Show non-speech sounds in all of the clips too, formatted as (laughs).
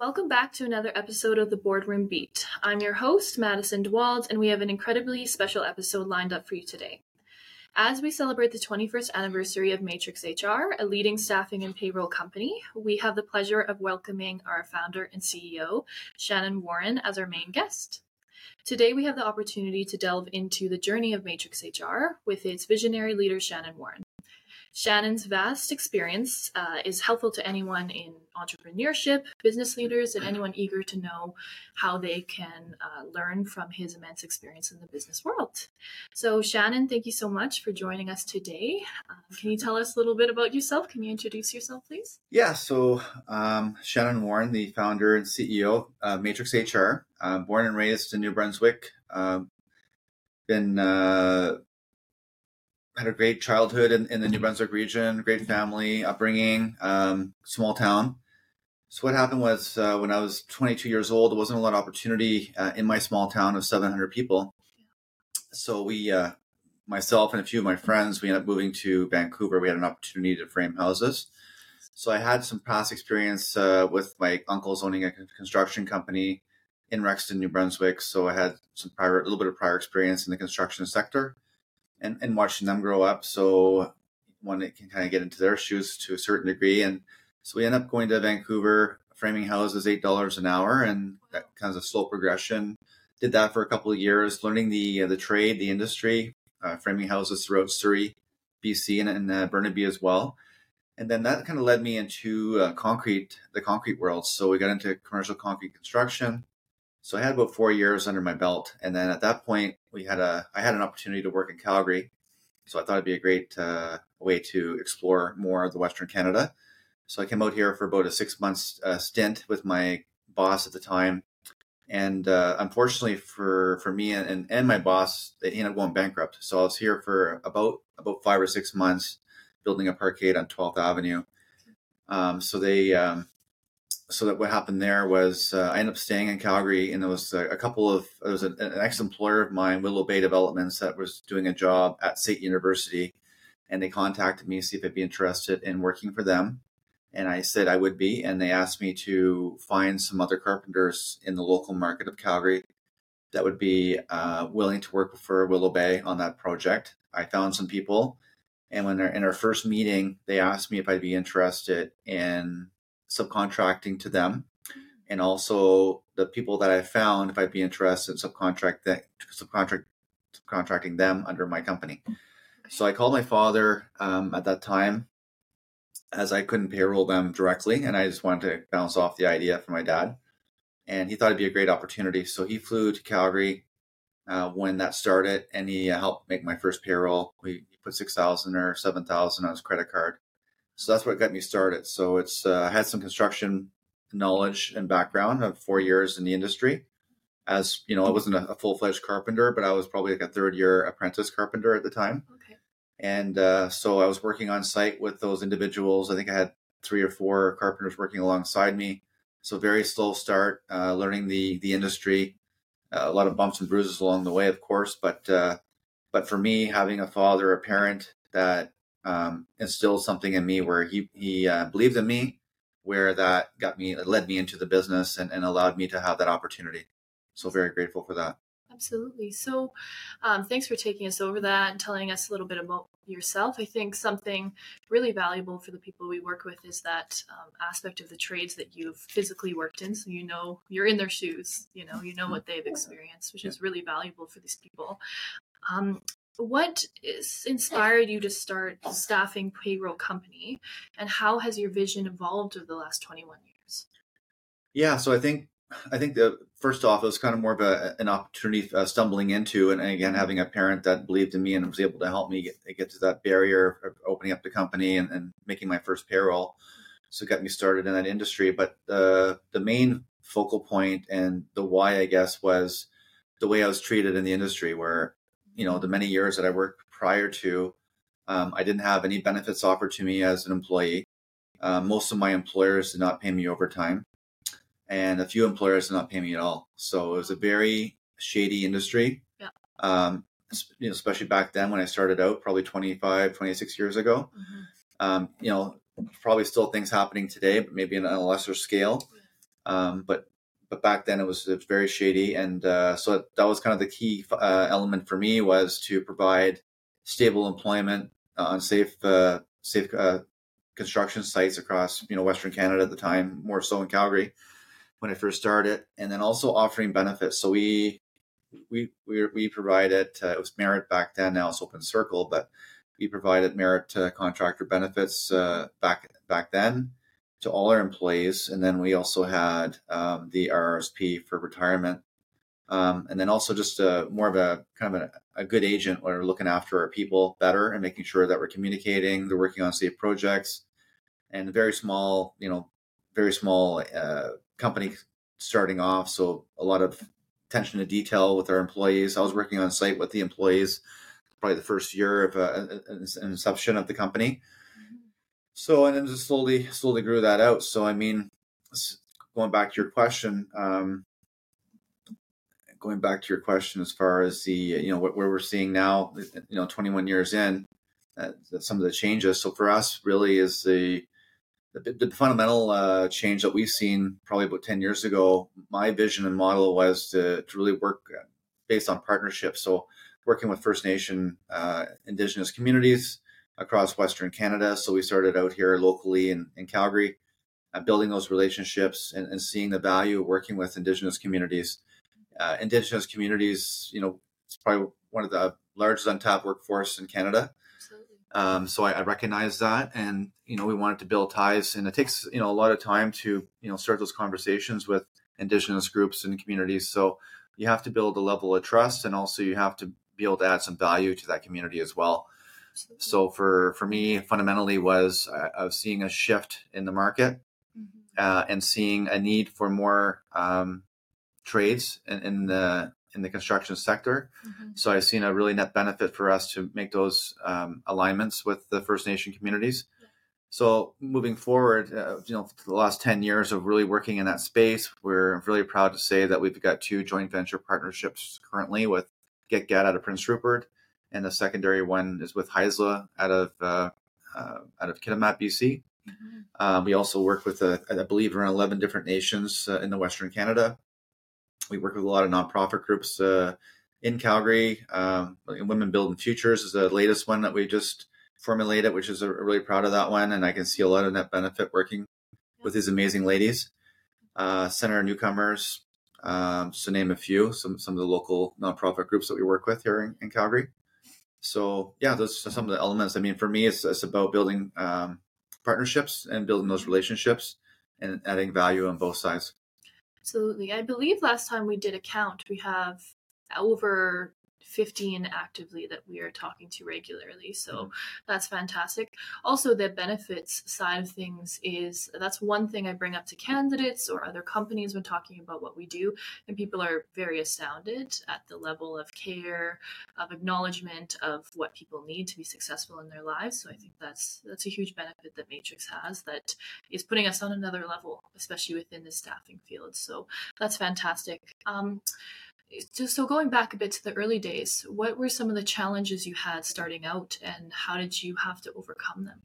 Welcome back to another episode of the Boardroom Beat. I'm your host, Madison Dewald, and we have an incredibly special episode lined up for you today. As we celebrate the 21st anniversary of Matrix HR, a leading staffing and payroll company, we have the pleasure of welcoming our founder and CEO, Shannon Warren, as our main guest. Today, we have the opportunity to delve into the journey of Matrix HR with its visionary leader, Shannon Warren. Shannon's vast experience uh, is helpful to anyone in entrepreneurship, business leaders, and anyone eager to know how they can uh, learn from his immense experience in the business world. So, Shannon, thank you so much for joining us today. Um, can you tell us a little bit about yourself? Can you introduce yourself, please? Yeah, so um, Shannon Warren, the founder and CEO of Matrix HR, uh, born and raised in New Brunswick. Um, been uh, had a great childhood in, in the New Brunswick region, great family upbringing, um, small town. So what happened was uh, when I was 22 years old, there wasn't a lot of opportunity uh, in my small town of 700 people. So we, uh, myself and a few of my friends, we ended up moving to Vancouver. We had an opportunity to frame houses. So I had some past experience uh, with my uncles owning a construction company in Rexton, New Brunswick. So I had some prior, a little bit of prior experience in the construction sector and, and watching them grow up. So one can kind of get into their shoes to a certain degree. And so we end up going to Vancouver, framing houses eight dollars an hour, and that kind of slow progression. Did that for a couple of years, learning the uh, the trade, the industry, uh, framing houses throughout Surrey, BC, and, and uh, Burnaby as well. And then that kind of led me into uh, concrete, the concrete world. So we got into commercial concrete construction, so I had about four years under my belt, and then at that point, we had a I had an opportunity to work in Calgary, so I thought it'd be a great uh, way to explore more of the Western Canada. So I came out here for about a six months uh, stint with my boss at the time, and uh, unfortunately for for me and, and my boss, they ended up going bankrupt. So I was here for about about five or six months, building a parkade on Twelfth Avenue. Um, so they um, so that what happened there was uh, I ended up staying in Calgary, and there was a, a couple of there was an, an ex-employer of mine, Willow Bay Developments, that was doing a job at State University, and they contacted me to see if I'd be interested in working for them, and I said I would be, and they asked me to find some other carpenters in the local market of Calgary that would be uh, willing to work for Willow Bay on that project. I found some people, and when they're in our first meeting, they asked me if I'd be interested in subcontracting to them and also the people that I found if I'd be interested in subcontract that subcontract subcontracting them under my company. So I called my father um, at that time as I couldn't payroll them directly and I just wanted to bounce off the idea from my dad. And he thought it'd be a great opportunity. So he flew to Calgary uh, when that started and he helped make my first payroll. We put 6000 or 7000 on his credit card so that's what got me started. So it's uh, I had some construction knowledge and background of four years in the industry. As you know, I wasn't a, a full fledged carpenter, but I was probably like a third year apprentice carpenter at the time. Okay. And uh, so I was working on site with those individuals. I think I had three or four carpenters working alongside me. So very slow start, uh, learning the the industry. Uh, a lot of bumps and bruises along the way, of course. But uh, but for me, having a father, a parent that um, instilled something in me where he he uh, believed in me, where that got me led me into the business and, and allowed me to have that opportunity. So very grateful for that. Absolutely. So, um, thanks for taking us over that and telling us a little bit about yourself. I think something really valuable for the people we work with is that um, aspect of the trades that you've physically worked in. So, you know, you're in their shoes, you know, you know what they've experienced, which is really valuable for these people. Um, what inspired you to start staffing payroll company? And how has your vision evolved over the last 21 years? Yeah so i think i think the first off it was kind of more of a, an opportunity uh, stumbling into and, again having a parent that believed in me and was able to help me get, get to that barrier of opening up the company and, and making my first payroll. So got me started in that industry but the the main focal point and the why i guess was the way i was treated in the industry where you know the many years that I worked prior to, um, I didn't have any benefits offered to me as an employee. Uh, most of my employers did not pay me overtime, and a few employers did not pay me at all. So it was a very shady industry. Yeah. Um, you know, especially back then when I started out, probably 25, 26 years ago. Mm-hmm. Um, you know, probably still things happening today, but maybe on a lesser scale. Um, but but back then it was, it was very shady, and uh, so that was kind of the key uh, element for me was to provide stable employment on safe uh, safe uh, construction sites across you know Western Canada at the time, more so in Calgary when I first started, and then also offering benefits. So we we we, we provided uh, it was merit back then. Now it's Open Circle, but we provided merit uh, contractor benefits uh, back back then to all our employees, and then we also had um, the RRSP for retirement, um, and then also just a, more of a kind of a, a good agent where we're looking after our people better and making sure that we're communicating, they're working on safe projects, and very small, you know, very small uh, company starting off, so a lot of attention to detail with our employees. I was working on site with the employees probably the first year of uh, inception of the company. So, and then just slowly, slowly grew that out. So, I mean, going back to your question, um, going back to your question as far as the, you know, what, where we're seeing now, you know, 21 years in, uh, some of the changes. So for us, really is the, the, the fundamental uh, change that we've seen probably about 10 years ago, my vision and model was to, to really work uh, based on partnerships. So, working with First Nation uh, Indigenous communities across Western Canada. So, we started out here locally in, in Calgary, uh, building those relationships and, and, seeing the value of working with Indigenous communities. Uh, indigenous communities, you know, it's probably one of the largest untapped workforce in Canada. Um, so I, I recognize that, and you know, we wanted to build ties, and it takes you know a lot of time to you know start those conversations with indigenous groups and communities. So you have to build a level of trust, and also you have to be able to add some value to that community as well. So for for me, fundamentally was uh, of seeing a shift in the market mm-hmm. uh, and seeing a need for more um, trades in, in the in the construction sector. Mm-hmm. So I've seen a really net benefit for us to make those um, alignments with the First Nation communities. So moving forward, uh, you know, the last 10 years of really working in that space, we're really proud to say that we've got two joint venture partnerships currently with Gitga'at out of Prince Rupert, and the secondary one is with Haisla out of uh, uh, out of Kitimat, BC. Mm-hmm. Um, we also work with, uh, I believe, around 11 different nations uh, in the Western Canada we work with a lot of nonprofit groups uh, in Calgary. Um, Women Building Futures is the latest one that we just formulated, which is a, really proud of that one. And I can see a lot of net benefit working with these amazing ladies. Uh, Center Newcomers, um, just to name a few, some, some of the local nonprofit groups that we work with here in, in Calgary. So yeah, those are some of the elements. I mean, for me, it's, it's about building um, partnerships and building those relationships and adding value on both sides. Absolutely. I believe last time we did a count, we have over 15 actively that we are talking to regularly. So mm-hmm. that's fantastic. Also, the benefits side of things is that's one thing I bring up to candidates or other companies when talking about what we do. And people are very astounded at the level of care, of acknowledgement of what people need to be successful in their lives. So I think that's that's a huge benefit that Matrix has that is putting us on another level, especially within the staffing field. So that's fantastic. Um, so going back a bit to the early days what were some of the challenges you had starting out and how did you have to overcome them?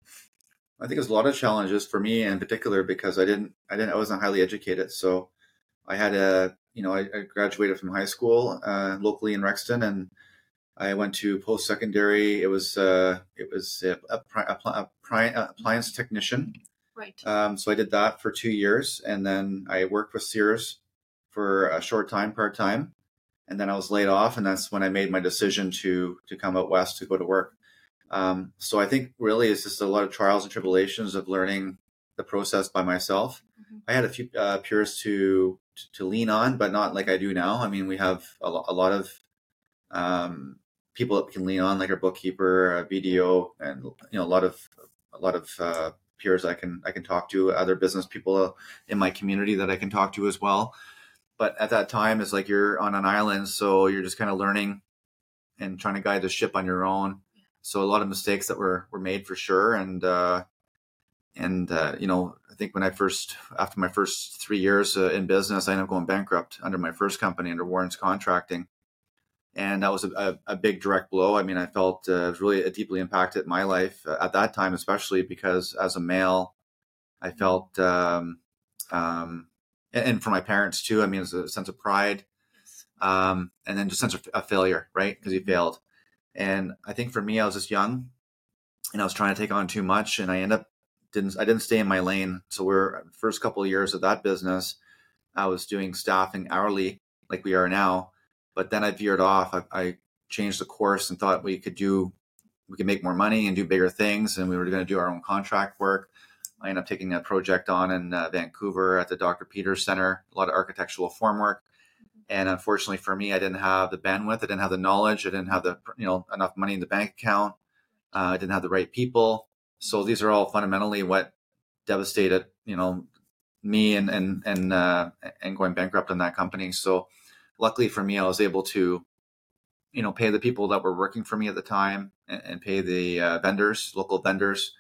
I think there's a lot of challenges for me in particular because i didn't i didn't i wasn't highly educated. So i had a you know i, I graduated from high school uh, locally in rexton and i went to post-secondary. It was uh, it was a, a, a, a appliance technician. Right. Um, so i did that for two years and then i worked with sears for a short time part-time and then I was laid off, and that's when I made my decision to to come out west to go to work. Um, so I think really it's just a lot of trials and tribulations of learning the process by myself. Mm-hmm. I had a few uh, peers to, to, to lean on, but not like I do now. I mean, we have a, lo- a lot of um, people that we can lean on, like our bookkeeper, a BDO, and you know a lot of a lot of uh, peers I can I can talk to, other business people in my community that I can talk to as well but at that time it's like you're on an island so you're just kind of learning and trying to guide the ship on your own. So a lot of mistakes that were were made for sure and uh and uh, you know i think when i first after my first three years uh, in business i ended up going bankrupt under my first company under warren's contracting. And that was a, a, a big direct blow. I mean i felt uh, it was really deeply impacted my life uh, at that time especially because as a male i felt um, um, and, and for my parents too. I mean, it's a sense of pride, um, and then just sense of, of failure, right? Because you failed. And I think for me, I was just young, and I was trying to take on too much, and I end up didn't I didn't stay in my lane. So we're first couple of years of that business, I was doing staffing hourly like we are now, but then I veered off. I, I changed the course and thought we could do we could make more money and do bigger things, and we were going to do our own contract work. I ended up taking a project on in uh, Vancouver at the Dr. Peters Center, a lot of architectural formwork. And unfortunately for me, I didn't have the bandwidth, I didn't have the knowledge, I didn't have the you know enough money in the bank account, uh, I didn't have the right people. So these are all fundamentally what devastated you know me and and and uh, and going bankrupt in that company. So luckily for me, I was able to you know pay the people that were working for me at the time and, and pay the uh, vendors, local vendors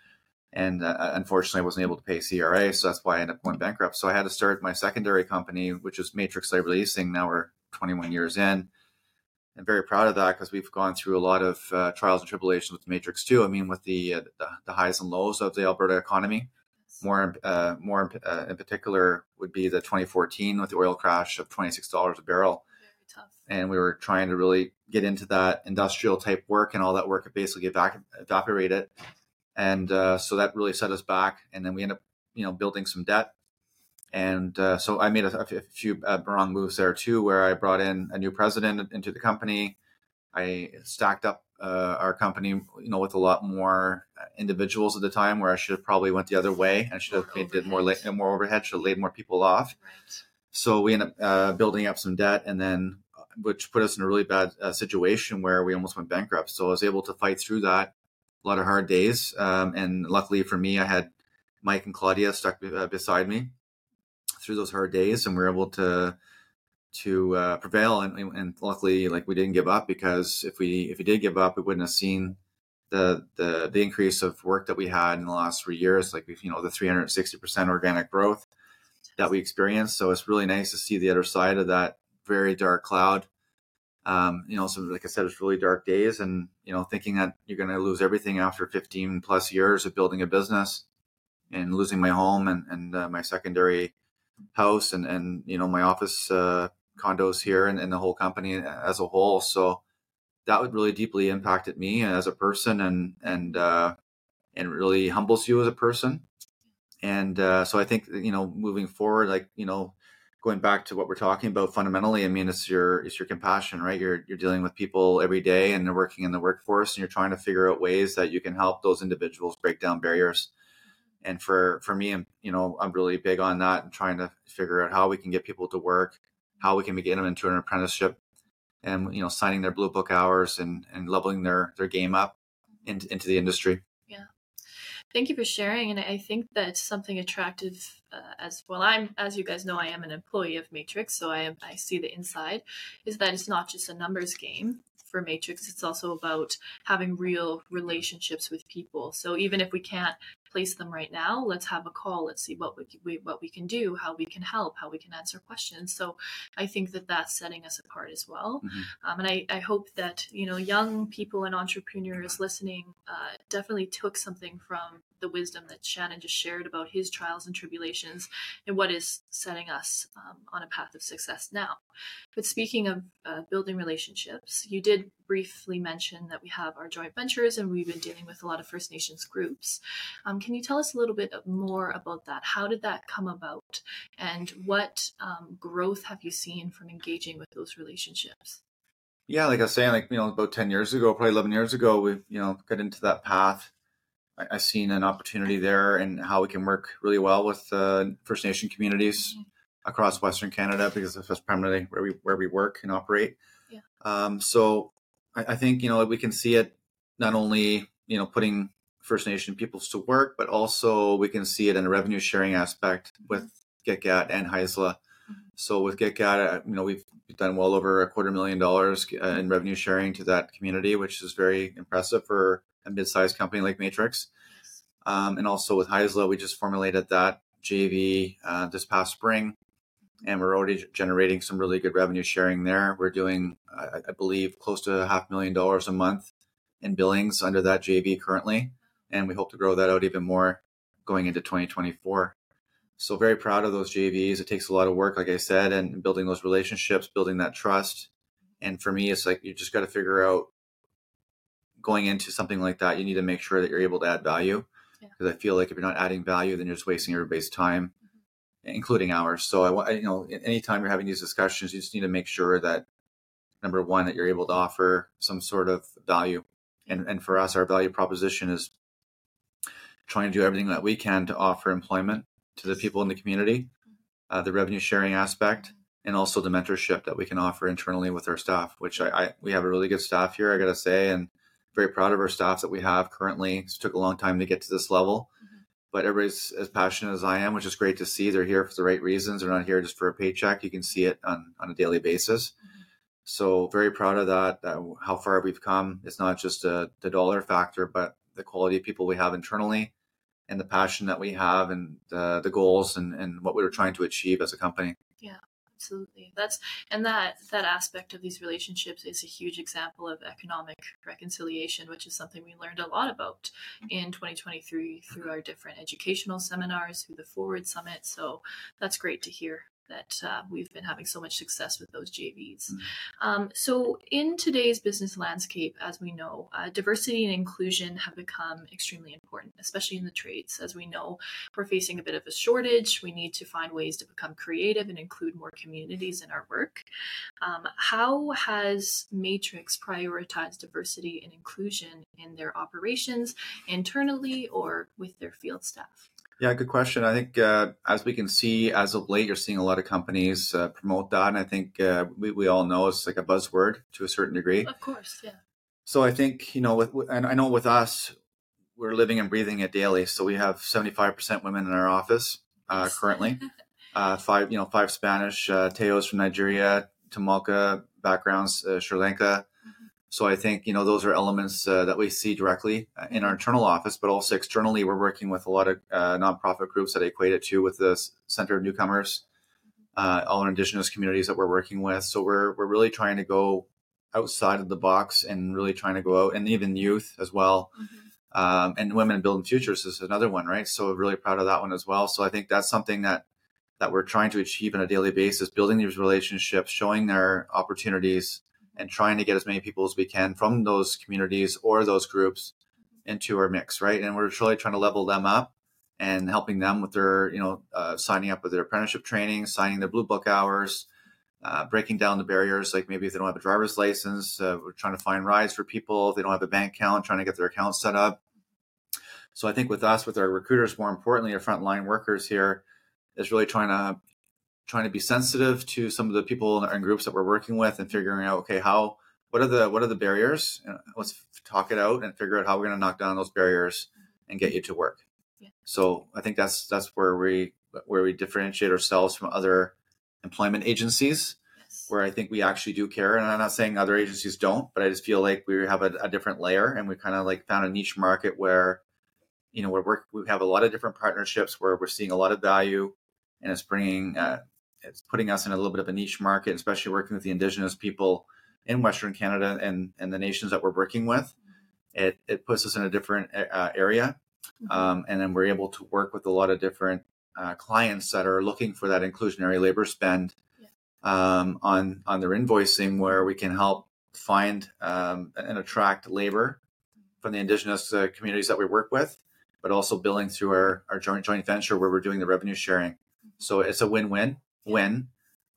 and uh, unfortunately, I wasn't able to pay CRA, so that's why I ended up going bankrupt. So I had to start my secondary company, which is Matrix Labor Leasing. Now we're 21 years in. I'm very proud of that because we've gone through a lot of uh, trials and tribulations with Matrix too. I mean, with the, uh, the, the highs and lows of the Alberta economy. More, uh, more uh, in particular would be the 2014 with the oil crash of $26 a barrel. And we were trying to really get into that industrial type work, and all that work basically evac- evaporated and uh, so that really set us back. And then we ended up, you know, building some debt. And uh, so I made a, a few uh, wrong moves there too, where I brought in a new president into the company. I stacked up uh, our company, you know, with a lot more uh, individuals at the time, where I should have probably went the other way. I should have made, did more la- more overhead, should have laid more people off. Right. So we ended up uh, building up some debt, and then which put us in a really bad situation where we almost went bankrupt. So I was able to fight through that a lot of hard days. Um, and luckily for me, I had Mike and Claudia stuck uh, beside me through those hard days, and we are able to to uh, prevail. And, and luckily, like we didn't give up because if we if we did give up, we wouldn't have seen the the the increase of work that we had in the last three years. Like you know, the 360 percent organic growth that we experienced. So it's really nice to see the other side of that very dark cloud um, you know, so like I said, it's really dark days, and you know, thinking that you're going to lose everything after 15 plus years of building a business and losing my home and and uh, my secondary house and and you know my office uh, condos here and, and the whole company as a whole. So that would really deeply impacted me as a person and and uh, and really humbles you as a person. And uh, so I think you know, moving forward, like you know going back to what we're talking about fundamentally, I mean, it's your it's your compassion, right? You're you're dealing with people every day, and they're working in the workforce, and you're trying to figure out ways that you can help those individuals break down barriers. And for for me, I'm you know I'm really big on that and trying to figure out how we can get people to work, how we can get them into an apprenticeship, and you know signing their blue book hours and and leveling their their game up into into the industry. Yeah, thank you for sharing. And I think that something attractive uh, as well. I'm, as you guys know, I am an employee of Matrix, so I am, I see the inside. Is that it's not just a numbers game for Matrix. It's also about having real relationships with people. So even if we can't place them right now let's have a call let's see what we, what we can do how we can help how we can answer questions so i think that that's setting us apart as well mm-hmm. um, and I, I hope that you know young people and entrepreneurs listening uh, definitely took something from the wisdom that Shannon just shared about his trials and tribulations and what is setting us um, on a path of success now. But speaking of uh, building relationships, you did briefly mention that we have our joint ventures and we've been dealing with a lot of First Nations groups. Um, can you tell us a little bit more about that? How did that come about? And what um, growth have you seen from engaging with those relationships? Yeah, like I was saying, like, you know, about 10 years ago, probably 11 years ago, we, you know, got into that path. I, I seen an opportunity there and how we can work really well with uh, First Nation communities mm-hmm. across Western Canada because that's primarily where we, where we work and operate. Yeah. Um, so I, I think, you know, we can see it not only, you know, putting First Nation peoples to work, but also we can see it in a revenue sharing aspect with Gitga'at and Haisla. Mm-hmm. So with Gitga'at, uh, you know, we've done well over a quarter million dollars uh, in revenue sharing to that community, which is very impressive for a mid-sized company like Matrix. Um, and also with Haisla, we just formulated that JV uh, this past spring, and we're already generating some really good revenue sharing there. We're doing, I, I believe, close to a half million dollars a month in billings under that JV currently and we hope to grow that out even more going into 2024. So very proud of those JVs. It takes a lot of work, like I said, and building those relationships, building that trust. And for me, it's like you just got to figure out going into something like that. You need to make sure that you're able to add value because yeah. I feel like if you're not adding value, then you're just wasting everybody's time, mm-hmm. including ours. So I want, you know, anytime you're having these discussions, you just need to make sure that number one, that you're able to offer some sort of value. And, and for us, our value proposition is trying to do everything that we can to offer employment to the people in the community, uh, the revenue sharing aspect, and also the mentorship that we can offer internally with our staff. Which I, I we have a really good staff here, I got to say, and very proud of our staff that we have currently. It took a long time to get to this level, mm-hmm. but everybody's as passionate as I am, which is great to see. They're here for the right reasons. They're not here just for a paycheck. You can see it on on a daily basis. Mm-hmm. So very proud of that. Uh, how far we've come. It's not just a, the dollar factor, but the quality of people we have internally and the passion that we have and the, the goals and, and what we were trying to achieve as a company. Yeah, absolutely. That's and that that aspect of these relationships is a huge example of economic reconciliation, which is something we learned a lot about in 2023 through our different educational seminars, through the Forward Summit. So that's great to hear that uh, we've been having so much success with those JVs. Mm-hmm. Um, so, in today's business landscape, as we know, uh, diversity and inclusion have become extremely important, especially in the trades. As we know, we're facing a bit of a shortage. We need to find ways to become creative and include more communities in our work. Um, how has Matrix prioritized diversity and inclusion in their operations internally or with their field staff? Yeah, good question. I think uh, as we can see, as of late, you're seeing a lot of companies uh, promote that, and I think uh, we we all know it's like a buzzword to a certain degree. Of course, yeah. So I think you know, with, and I know with us, we're living and breathing it daily. So we have 75% women in our office uh, currently. (laughs) Uh, five, you know, five Spanish, uh, Teos from Nigeria, Tamalka backgrounds, Sri Lanka. So I think you know those are elements uh, that we see directly uh, in our internal office, but also externally, we're working with a lot of uh, nonprofit groups that I equate it to with the Center of Newcomers, uh, all our Indigenous communities that we're working with. So we're we're really trying to go outside of the box and really trying to go out, and even youth as well. Mm-hmm. Um, and women building futures is another one, right? So really proud of that one as well. So I think that's something that that we're trying to achieve on a daily basis, building these relationships, showing their opportunities and trying to get as many people as we can from those communities or those groups into our mix, right? And we're really trying to level them up and helping them with their, you know, uh, signing up with their apprenticeship training, signing their blue book hours, uh, breaking down the barriers. Like maybe if they don't have a driver's license, uh, we're trying to find rides for people. If they don't have a bank account, trying to get their account set up. So I think with us, with our recruiters, more importantly, our frontline workers here, is really trying to trying to be sensitive to some of the people and groups that we're working with and figuring out okay how what are the what are the barriers let's talk it out and figure out how we're going to knock down those barriers and get you to work yeah. so i think that's that's where we where we differentiate ourselves from other employment agencies yes. where i think we actually do care and i'm not saying other agencies don't but i just feel like we have a, a different layer and we kind of like found a niche market where you know we're work, we have a lot of different partnerships where we're seeing a lot of value and it's bringing uh, it's putting us in a little bit of a niche market, especially working with the indigenous people in Western Canada and, and the nations that we're working with. It, it puts us in a different uh, area. Mm-hmm. Um, and then we're able to work with a lot of different uh, clients that are looking for that inclusionary labor spend yeah. um, on, on their invoicing, where we can help find um, and attract labor from the indigenous uh, communities that we work with, but also billing through our, our joint joint venture where we're doing the revenue sharing. Mm-hmm. So it's a win-win win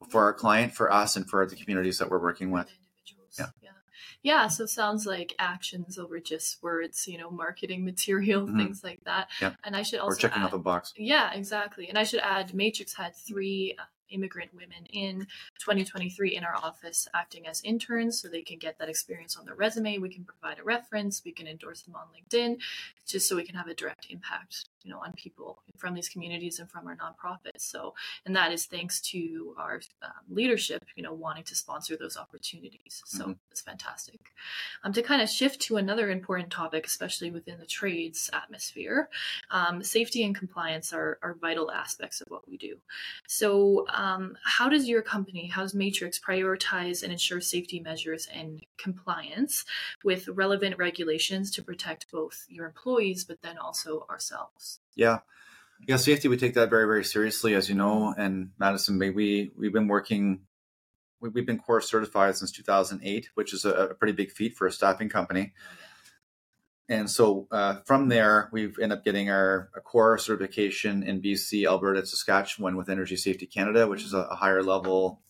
for our client, for us, and for the communities that we're working with. Yeah. yeah. Yeah, so sounds like actions over just words, you know, marketing material, mm-hmm. things like that. Yeah. And I should also or checking add, off a box. Yeah, exactly. And I should add, Matrix had three uh, immigrant women in 2023 in our office acting as interns so they can get that experience on their resume. We can provide a reference, we can endorse them on LinkedIn, just so we can have a direct impact you know on people from these communities and from our nonprofits. So and that is thanks to our um, leadership you know wanting to sponsor those opportunities. So mm-hmm. it's fantastic. Um, to kind of shift to another important topic especially within the trades atmosphere um, safety and compliance are, are vital aspects of what we do. So um, how does your company how does matrix prioritize and ensure safety measures and compliance with relevant regulations to protect both your employees but then also ourselves yeah. Yeah, safety we take that very very seriously, as you know. And Madison, we we've been working. We've been COR certified since 2008, which is a pretty big feat for a staffing company. And so uh, from there, we've ended up getting our COR certification in BC, Alberta, Saskatchewan with Energy Safety Canada, which is a, a higher level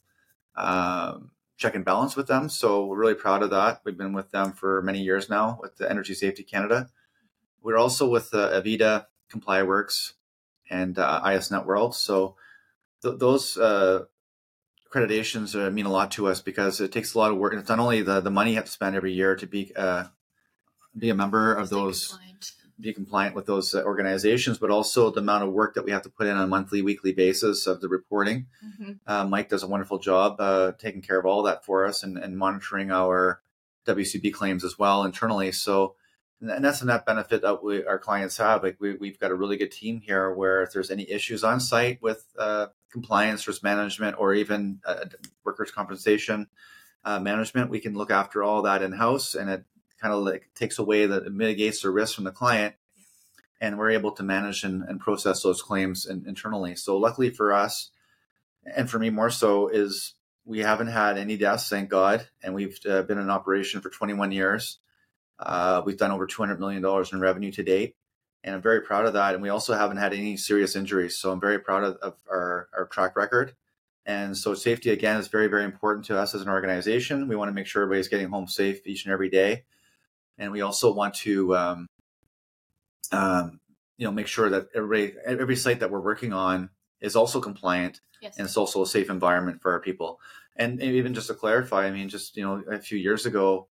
um, check and balance with them. So we're really proud of that. We've been with them for many years now with the Energy Safety Canada. We're also with uh, Avetta, ComplyWorks, and uh, ISNetworld. So th- those uh, accreditations uh, mean a lot to us because it takes a lot of work. It's not only the, the money you have to spend every year to be uh, be a member of those compliant. be compliant with those uh, organizations but also the amount of work that we have to put in on a monthly weekly basis of the reporting mm-hmm. uh, mike does a wonderful job uh, taking care of all that for us and, and, monitoring our wcb claims as well internally so and that's a net benefit that we, our clients have. Like we, we've got a really good team here where if there's any issues on site with uh, compliance risk management or even uh, workers compensation uh, management we can look after all that in house and it kind of like takes away that mitigates the risk from the client and we're able to manage and, and process those claims in, internally. So luckily for us and for me more so is we haven't had any deaths thank god and we've uh, been in operation for 21 years uh, we've done over 200 million dollars in revenue to date and i'm very proud of that and we also haven't had any serious injuries so i'm very proud of, of our, our track record. And so safety again is very very important to us as an organization. We want to make sure everybody's getting home safe each and every day and we also want to um, um, you know make sure that every every site that we're working on is also compliant yes. and it's also a safe environment for our people. And, and, even just to clarify i mean just you know a few years ago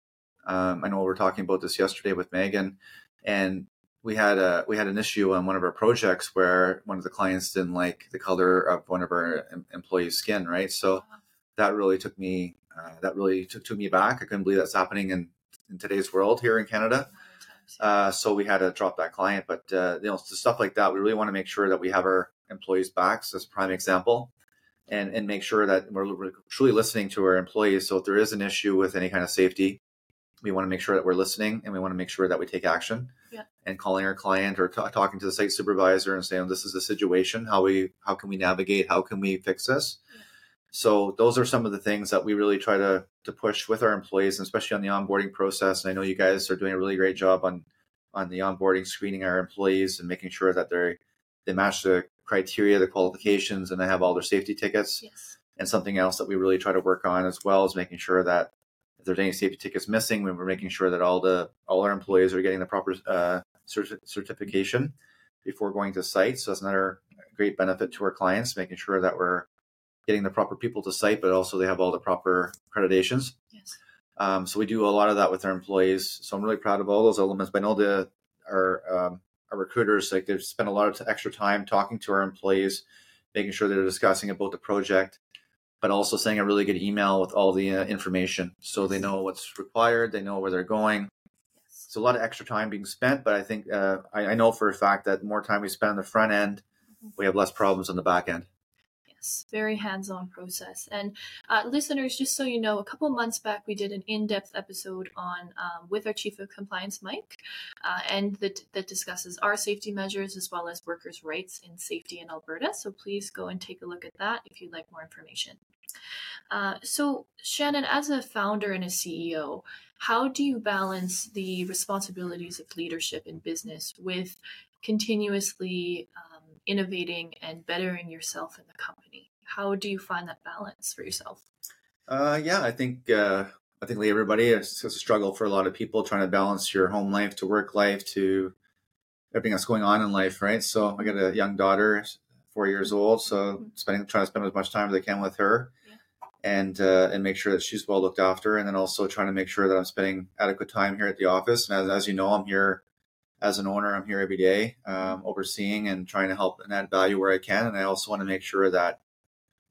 um, i know we were talking about this yesterday with megan and we had a we had an issue on one of our projects where one of the clients didn't like the color of one of our employees skin right so uh-huh. that really took me uh, that really took, took me back i couldn't believe that's happening in in today's world here in Canada. Uh, so we had to drop that client, but uh, you know, stuff like that, we really want to make sure that we have our employees' backs as prime example, and and make sure that we're truly listening to our employees. So if there is an issue with any kind of safety, we want to make sure that we're listening, and we want to make sure that we take action. Yeah. And calling our client or t- talking to the site supervisor and saying, "This is the situation. How we how can we navigate? How can we fix this?" So those are some of the things that we really try to to push with our employees, and especially on the onboarding process. And I know you guys are doing a really great job on on the onboarding, screening our employees, and making sure that they they match the criteria, the qualifications, and they have all their safety tickets. Yes. And something else that we really try to work on as well is making sure that if there's any safety tickets missing, we're making sure that all the all our employees are getting the proper uh, certi- certification before going to site. So that's another great benefit to our clients, making sure that we're getting the proper people to site, but also they have all the proper accreditations. Yes. Um, so we do a lot of that with our employees. So I'm really proud of all those elements. But I know the our um, our recruiters like they've spent a lot of extra time talking to our employees, making sure they're discussing about the project, but also sending a really good email with all the uh, information so they know what's required, they know where they're going. Yes. So a lot of extra time being spent, but I think uh, I, I know for a fact that more time we spend on the front end, mm-hmm. we have less problems on the back end very hands-on process. And uh, listeners, just so you know, a couple months back we did an in-depth episode on um, with our chief of compliance, Mike, uh, and that that discusses our safety measures as well as workers' rights in safety in Alberta. So please go and take a look at that if you'd like more information. Uh, so, Shannon, as a founder and a CEO, how do you balance the responsibilities of leadership in business with continuously um, innovating and bettering yourself in the company. How do you find that balance for yourself? Uh, yeah, I think uh, I think like everybody it's a struggle for a lot of people trying to balance your home life to work life to everything that's going on in life, right? So I got a young daughter, four years old, so mm-hmm. spending trying to spend as much time as I can with her. And uh, and make sure that she's well looked after, and then also trying to make sure that I'm spending adequate time here at the office. And as, as you know, I'm here as an owner, I'm here every day, um, overseeing and trying to help and add value where I can. And I also want to make sure that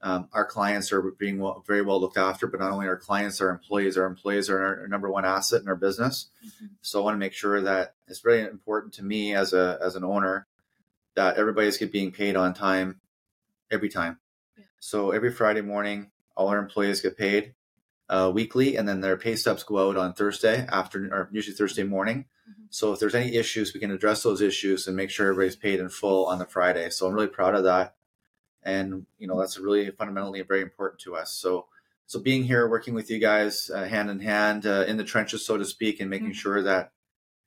um, our clients are being well, very well looked after, but not only our clients, our employees. Our employees are our, our number one asset in our business. Mm-hmm. So I want to make sure that it's very important to me as a as an owner that everybody's being paid on time every time. Yeah. So every Friday morning, all our employees get paid uh, weekly, and then their pay stubs go out on Thursday after, or usually Thursday morning Mm-hmm. So if there's any issues, we can address those issues and make sure everybody's paid in full on the Friday. So I'm really proud of that, and you know that's really fundamentally very important to us. So so being here, working with you guys uh, hand in hand uh, in the trenches, so to speak, and making mm-hmm. sure that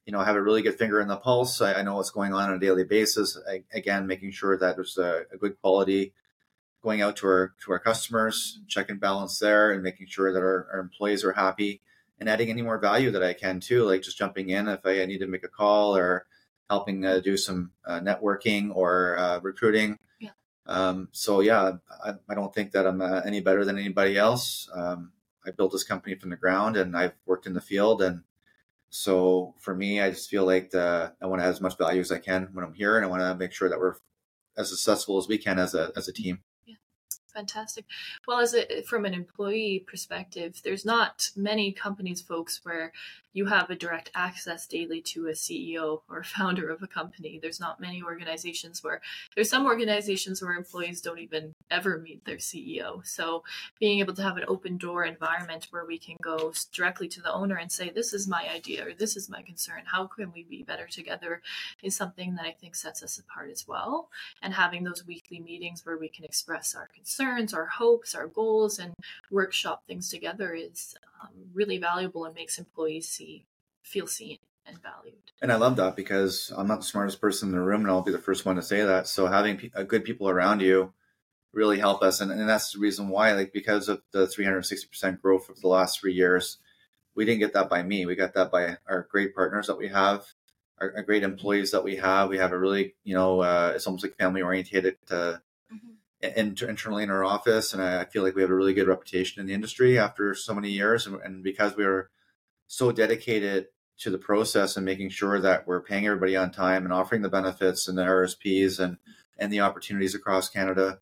you know I have a really good finger in the pulse. I, I know what's going on on a daily basis. I, again, making sure that there's a, a good quality going out to our to our customers, check and balance there, and making sure that our, our employees are happy and adding any more value that I can too, like just jumping in if I need to make a call or helping uh, do some uh, networking or uh, recruiting. Yeah. Um, so yeah, I, I, don't think that I'm uh, any better than anybody else. Um, I built this company from the ground and I've worked in the field. And so for me, I just feel like the, I want to add as much value as I can when I'm here. And I want to make sure that we're as successful as we can as a, as a team fantastic. Well, as a, from an employee perspective, there's not many companies, folks, where you have a direct access daily to a CEO or founder of a company. There's not many organizations where there's some organizations where employees don't even ever meet their CEO. So being able to have an open door environment where we can go directly to the owner and say, this is my idea or this is my concern. How can we be better together is something that I think sets us apart as well. And having those weekly meetings where we can express our concerns, our hopes, our goals, and workshop things together is um, really valuable and makes employees see feel seen and valued. And I love that because I'm not the smartest person in the room, and I'll be the first one to say that. So having p- good people around you really help us, and, and that's the reason why, like because of the 360% growth of the last three years, we didn't get that by me. We got that by our great partners that we have, our, our great employees that we have. We have a really, you know, uh, it's almost like family oriented uh, internally in our office, and I feel like we have a really good reputation in the industry after so many years, and, and because we are so dedicated to the process and making sure that we're paying everybody on time and offering the benefits and the RSPs and and the opportunities across Canada,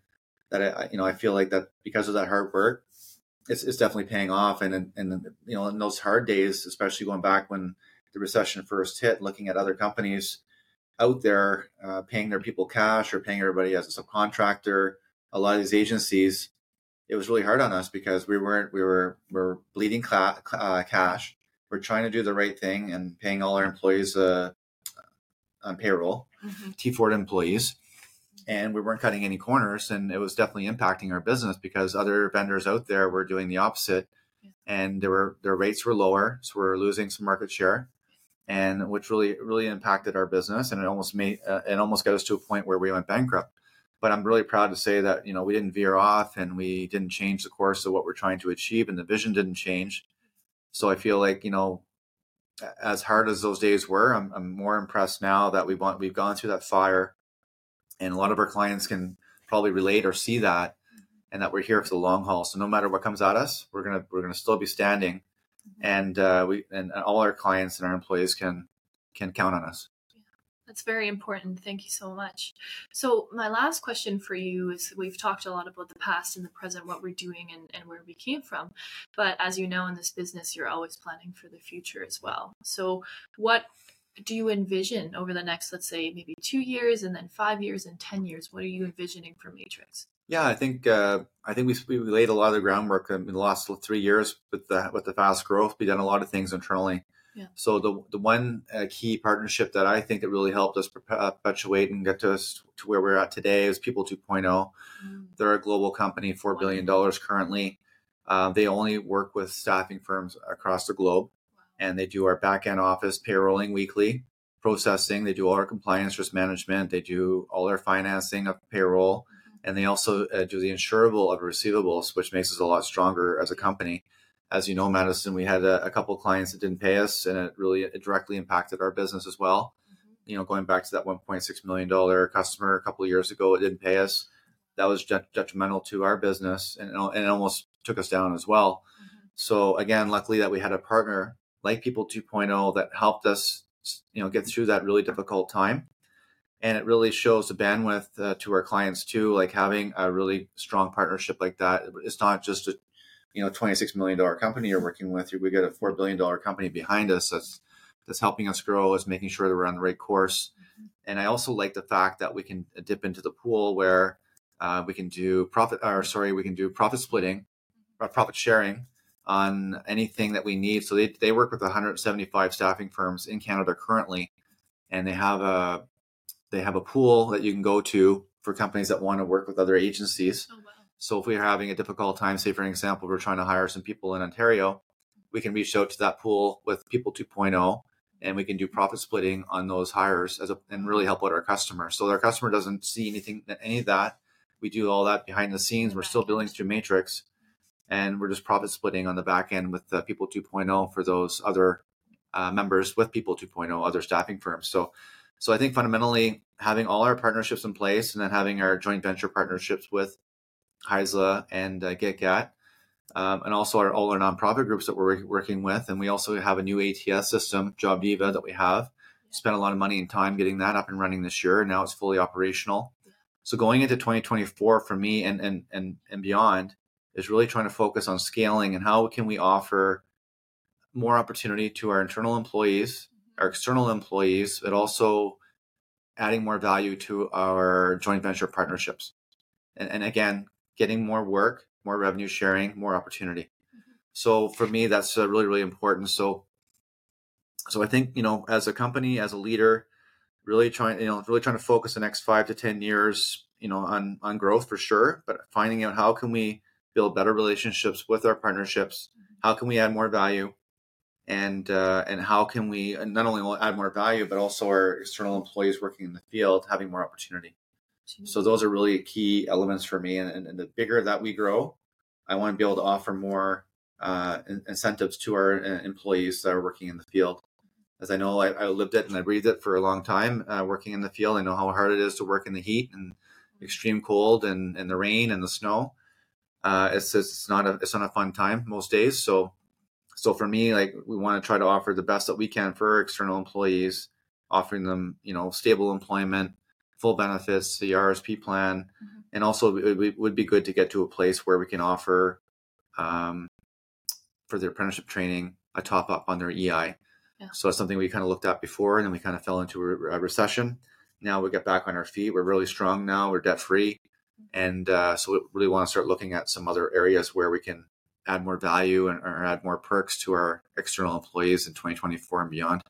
that I you know I feel like that because of that hard work, it's, it's definitely paying off, and and, and you know in those hard days, especially going back when the recession first hit, looking at other companies out there uh, paying their people cash or paying everybody as a subcontractor a lot of these agencies, it was really hard on us because we weren't we were we were bleeding cl- uh, cash. We're trying to do the right thing and paying all our employees uh, on payroll, mm-hmm. T4 employees, and we weren't cutting any corners. And it was definitely impacting our business because other vendors out there were doing the opposite, and there were their rates were lower, so we we're losing some market share and which really really impacted our business and it almost made uh, it almost got us to a point where we went bankrupt but I'm really proud to say that you know we didn't veer off and we didn't change the course of what we're trying to achieve, and the vision didn't change. So I feel like you know, as hard as those days were, I'm, I'm more impressed now that we've we've gone through that fire, and a lot of our clients can probably relate or see that, and that we're here for the long haul. So no matter what comes at us, we're gonna we're gonna still be standing, mm-hmm. and uh, we and all our clients and our employees can can count on us. That's very important. Thank you so much. So, my last question for you is we've talked a lot about the past and the present, what we're doing and, and where we came from. But as you know, in this business, you're always planning for the future as well. So, what do you envision over the next, let's say, maybe two years and then five years and 10 years? What are you envisioning for Matrix? Yeah, I think uh, I think we, we laid a lot of the groundwork in the last three years with the with the fast growth. We've done a lot of things internally yeah. So the the one uh, key partnership that I think that really helped us perpetuate and get to us to where we're at today is People 2.0. Mm. They're a global company, four billion dollars currently. Uh, they only work with staffing firms across the globe, wow. and they do our back end office payrolling weekly, processing. They do all our compliance, risk management. They do all our financing of payroll, mm-hmm. and they also uh, do the insurable of receivables, which makes us a lot stronger as a company as you know, Madison, we had a, a couple clients that didn't pay us, and it really it directly impacted our business as well. Mm-hmm. You know, going back to that 1.6 million dollar customer a couple of years ago, it didn't pay us. That was detrimental to our business, and, and it almost took us down as well. Mm-hmm. So again, luckily that we had a partner like People 2.0 that helped us, you know, get through that really difficult time. And it really shows the bandwidth uh, to our clients too, like having a really strong partnership like that. It's not just a you know, $26 million company you're working with, we got a $4 billion company behind us that's, that's helping us grow, is making sure that we're on the right course. Mm-hmm. And I also like the fact that we can dip into the pool where uh, we can do profit, or sorry, we can do profit splitting, or uh, profit sharing on anything that we need. So they, they work with 175 staffing firms in Canada currently, and they have a they have a pool that you can go to for companies that want to work with other agencies. Oh. So if we're having a difficult time, say for example, we're trying to hire some people in Ontario, we can reach out to that pool with People 2.0 and we can do profit splitting on those hires a, and really help out our customer. So our customer doesn't see anything, any of that. We do all that behind the scenes. We're still billing through Matrix, and we're just profit splitting on the back end with uh, People 2.0 for those other uh, members with People 2.0, other staffing firms. So, so I think fundamentally having all our partnerships in place and then having our joint venture partnerships with Haisla and uh, Gitga'at um, and also our, all our nonprofit groups that we're working with. And we also have a new ATS system, JobDiva, that we have. Spent a lot of money and time getting that up and running this year. And now it's fully operational. So going into 2024 for me and, and, and, and beyond is really trying to focus on scaling and how can we offer more opportunity to our internal employees, our external employees, but also adding more value to our joint venture partnerships. And, and again, getting more work more revenue sharing, more opportunity. Mm-hmm. So for me, that's uh, really really important. So so I think you know, as a company, as a leader, really trying you know really trying to focus the next five to ten years, you know, on on growth for sure, but finding out how can we build better relationships with our partnerships, mm-hmm. how can we add more value, and uh, and how can we not only add more value, but also our external employees working in the field having more opportunity. So those are really key elements for me. And, and, and, the bigger that we grow, I want to be able to offer more uh, incentives to our uh, employees that are working in the field. As I know, I, I lived it and I breathed it for a long time uh, working in the field. I know how hard it is to work in the heat and extreme cold and, and the rain and the snow. Uh, it's it's not a it's not a fun time most days. So so for me, like we want to try to offer the best that we can for our external employees, offering them you know stable employment, full benefits, the RSP plan, mm-hmm. and also it, would be good to get to a place where we can offer um, for their apprenticeship training a top up on their EI. Yeah. So it's something we kind of looked at before, and then we kind of fell into a, a recession. Now we get back on our feet. We're really strong now. We're debt free, mm-hmm. and uh, so we really want to start looking at some other areas where we can add more value and or add more perks to our external employees in 2024 and beyond.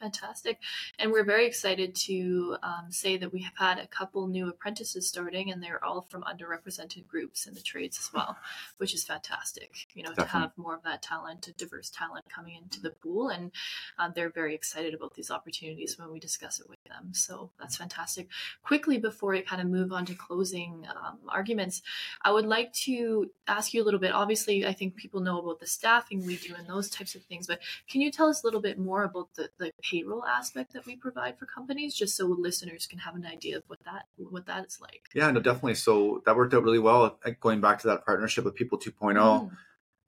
Fantastic. And we're very excited to um, say that we have had a couple new apprentices starting, and they're all from underrepresented groups in the trades as well, which is fantastic. You know, Definitely. to have more of that talent, a diverse talent coming into the pool. And um, they're very excited about these opportunities when we discuss it with them. So that's fantastic. Quickly, before I kind of move on to closing um, arguments, I would like to ask you a little bit. Obviously, I think people know about the staffing we do and those types of things, but can you tell us a little bit more about the, the payroll aspect that we provide for companies, just so listeners can have an idea of what that what that is like. Yeah, no, definitely. So that worked out really well. Going back to that partnership with People 2.0, mm.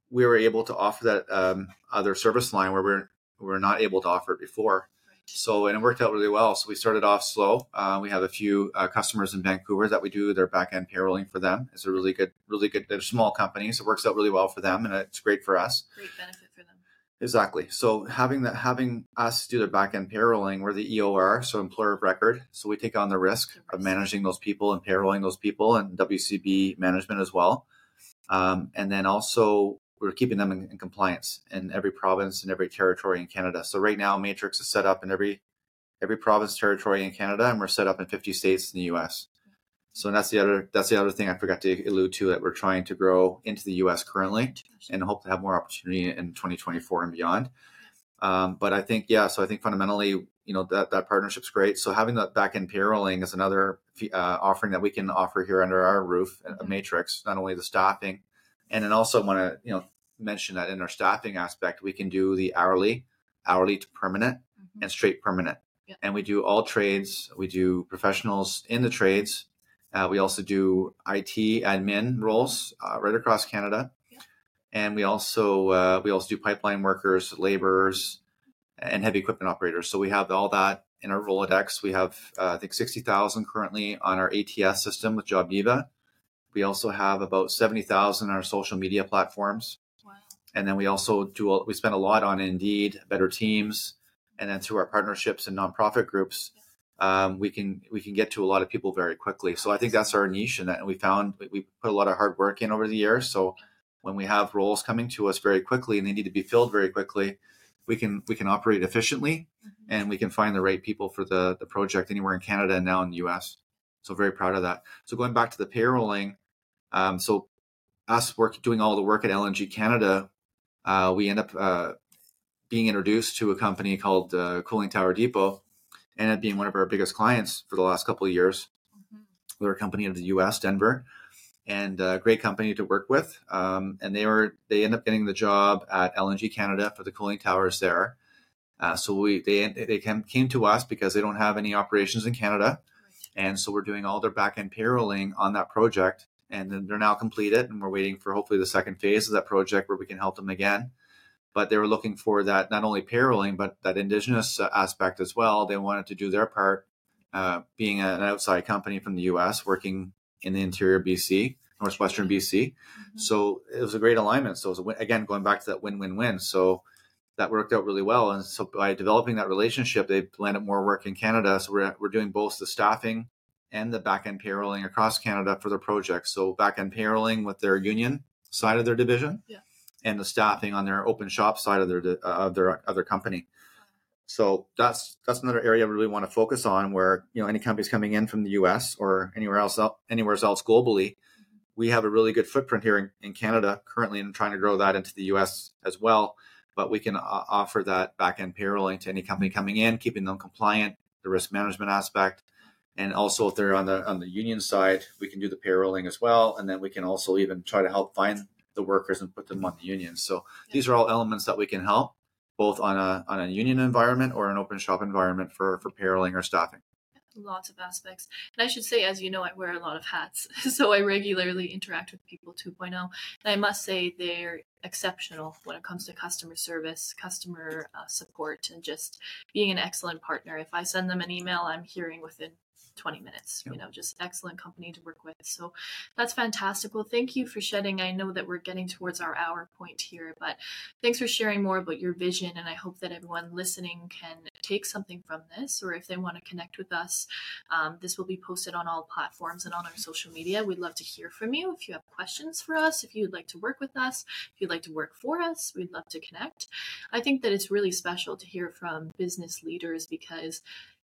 we were able to offer that um, other service line where we're we're not able to offer it before. So and it worked out really well. So we started off slow. Uh, we have a few uh, customers in Vancouver that we do their back end payrolling for them. It's a really good, really good. They're small companies. It works out really well for them, and it's great for us. Great benefit for them. Exactly. So having that, having us do their back end payrolling, we're the EOR, so employer of record. So we take on the risk of managing those people and payrolling those people, and WCB management as well. Um, and then also we're keeping them in, in, compliance in every province and every territory in Canada. So right now, Matrix is set up in every every province territory in Canada, and we're set up in 50 states in the U.S. So that's the other that's the other thing I forgot to allude to that we're trying to grow into the U.S. currently, and hope to have more opportunity in 2024 and beyond. Um, but I think yeah, so I think fundamentally, you know, that that partnership's great. So having that back end payrolling is another uh, offering that we can offer here under our roof at mm-hmm. Matrix. Not only the staffing, and then also want to you know mention that in our staffing aspect, we can do the hourly, hourly to permanent, mm-hmm. and straight permanent. Yeah. And we do all trades. We do professionals in the trades uh, we also do IT admin roles uh, right across Canada, yeah. and we also uh, we also do pipeline workers, laborers, and heavy equipment operators. So we have all that in our Rolodex. We have uh, I think sixty thousand currently on our ATS system with JobDiva. We also have about seventy thousand on our social media platforms, wow. and then we also do we spend a lot on Indeed, Better Teams, and then through our partnerships and nonprofit groups. Yeah um, we can we can get to a lot of people very quickly. So I think that's our niche, and that we found we put a lot of hard work in over the years. So when we have roles coming to us very quickly and they need to be filled very quickly, we can we can operate efficiently mm-hmm. and we can find the right people for the the project anywhere in Canada and now in the US. So very proud of that. So going back to the payrolling, um, so us work doing all the work at LNG Canada, uh, we end up uh, being introduced to a company called uh, Cooling Tower Depot, ended up being one of our biggest clients for the last couple of years. Mm-hmm. They're a company in the U.S., Denver, and a great company to work with. Um, and they were they end up getting the job at LNG Canada for the cooling towers there. Uh, so we they they came, came to us because they don't have any operations in Canada, and so we're doing all their back end payrolling on that project. And then they're now completed, and we're waiting for hopefully the second phase of that project where we can help them again. But they were looking for that not only payrolling but that indigenous aspect as well. They wanted to do their part, uh, being an outside company from the U.S. working in the interior BC, northwestern BC. Mm-hmm. So it was a great alignment. So it was a, again going back to that win-win-win. So that worked out really well. And so by developing that relationship, they landed more work in Canada. So we're we're doing both the staffing and the back end payrolling across Canada for their projects. So back end payrolling with their union side of their division, yeah. and the staffing on their open shop side of their uh, of their other company. So that's that's another area we really want to focus on, where you know any companies coming in from the U.S. or anywhere else anywhere else globally, we have a really good footprint here in, in Canada currently, and trying to grow that into the U.S. as well. But we can uh, offer that back end payrolling to any company coming in, keeping them compliant, the risk management aspect, and also if they're on the on the union side, we can do the payrolling as well, and then we can also even try to help find the workers and put them on the union. So these are all elements that we can help both on a on a union environment or an open shop environment for for payrolling or staffing lots of aspects. And I should say, as you know, I wear a lot of hats. (laughs) So I regularly interact with people 2.0. And I must say they're exceptional when it comes to customer service, customer uh, support, and just being an excellent partner. If I send them an email, I'm hearing within 20 minutes. You know, just excellent company to work with. So that's fantastic. Well, thank you for shedding. I know that we're getting towards our hour point here, but thanks for sharing more about your vision. And I hope that everyone listening can take something from this, or if they want to connect with us, um, this will be posted on all platforms and on our social media. We'd love to hear from you. If you have questions for us, if you'd like to work with us, if you'd like to work for us, we'd love to connect. I think that it's really special to hear from business leaders because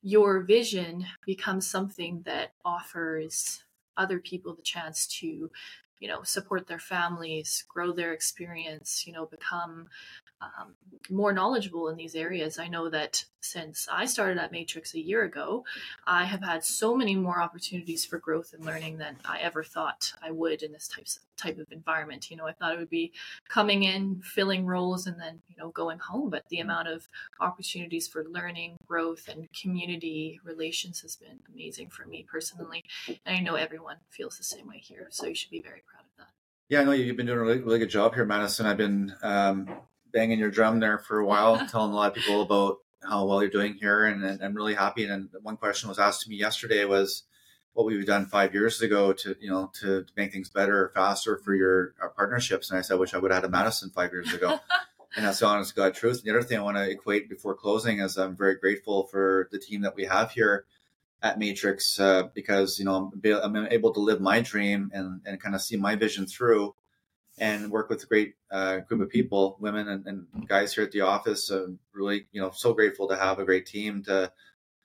your vision becomes something that offers other people the chance to you know support their families grow their experience you know become um, more knowledgeable in these areas. I know that since I started at Matrix a year ago, I have had so many more opportunities for growth and learning than I ever thought I would in this type type of environment. You know, I thought it would be coming in, filling roles, and then you know going home. But the amount of opportunities for learning, growth, and community relations has been amazing for me personally, and I know everyone feels the same way here. So you should be very proud of that. Yeah, I know you've been doing a really, really good job here, Madison. I've been um, banging your drum there for a while, (laughs) telling a lot of people about how well you're doing here, and, and, I'm really happy. And one question was asked to me yesterday was what we've done five years ago to you know to, to make things better or faster for your partnerships. And I said, I wish I would have had a Madison five years ago. (laughs) and that's the honest God truth. And the other thing I want to equate before closing is I'm very grateful for the team that we have here at Matrix uh, because you know I'm, I'm, able to live my dream and, and kind of see my vision through and work with a great uh, group of people, women and, and, guys here at the office. I'm really, you know, so grateful to have a great team to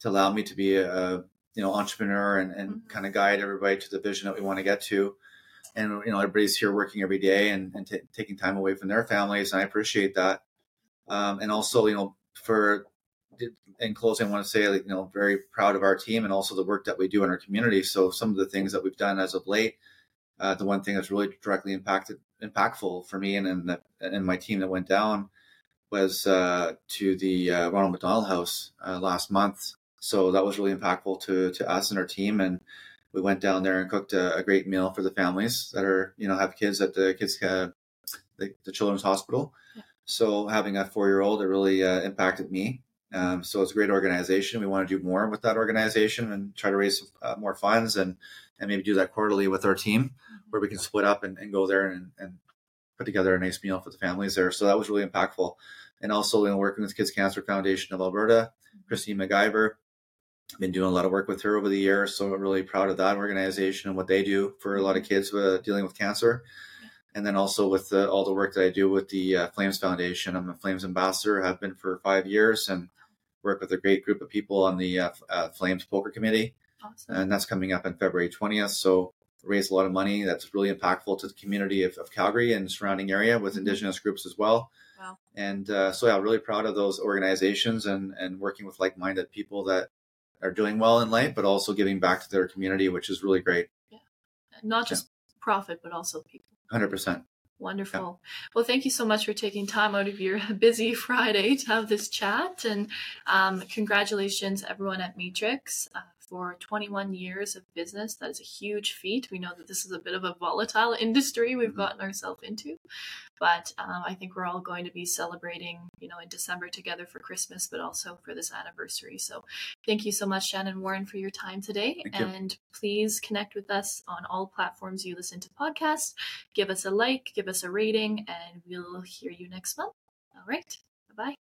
to allow me to be a you know entrepreneur and, and mm-hmm. kind of guide everybody to the vision that we want to get to. And you know, everybody's here working every day and, and t- taking time away from their families, and I appreciate that. Um, and also, you know, for in closing, I want to say, like, you know, very proud of our team and also the work that we do in our community. So, some of the things that we've done as of late. Uh, the one thing that's really directly impacted impactful for me and and, and my team that went down was uh, to the uh, Ronald McDonald House uh, last month. So that was really impactful to to us and our team, and we went down there and cooked a, a great meal for the families that are you know have kids at the kids uh, the, the, children's hospital. Yeah. So having a four year old, it really uh, impacted me. Um, so it's a great organization. We want to do more with that organization and try to raise uh, more funds and and maybe do that quarterly with our team where we can split up and, and go there and, and put together a nice meal for the families there. So that was really impactful. And also, you know, working with Kids Cancer Foundation of Alberta, Christine McIver, been doing a lot of work with her over the years. So I'm really proud of that organization and what they do for a lot of kids uh, dealing with cancer. and then also with the, all the work that I do with the uh, Flames Foundation. I'm a Flames ambassador, have been for five years, and work with a great group of people on the uh, uh, Flames Poker Committee. Awesome. And that's coming up on February 20th. So raise a lot of money. That's really impactful to the community of, of Calgary and surrounding area with mm-hmm. Indigenous groups as well. Wow. And uh, so, yeah, really proud of those organizations and, and working with like-minded people that are doing well in life, but also giving back to their community, which is really great. Yeah. Not just yeah. profit, but also people. 100%. Wonderful. Yeah. Well, thank you so much for taking time out of your (laughs) busy Friday to have this chat. And um, congratulations, everyone at Matrix. Uh, for 21 years of business. That is a huge feat. We know that this is a bit of a volatile (laughs) industry we've mm-hmm. gotten ourselves into. But um, I think we're all going to be celebrating, you know, in December together for Christmas, but also for this anniversary. So thank you so much, Shannon Warren, for your time today. Thank you. and please connect with us on all platforms you listen to podcasts give us a like, give us a rating, and we'll hear you next month. All right. Bye bye.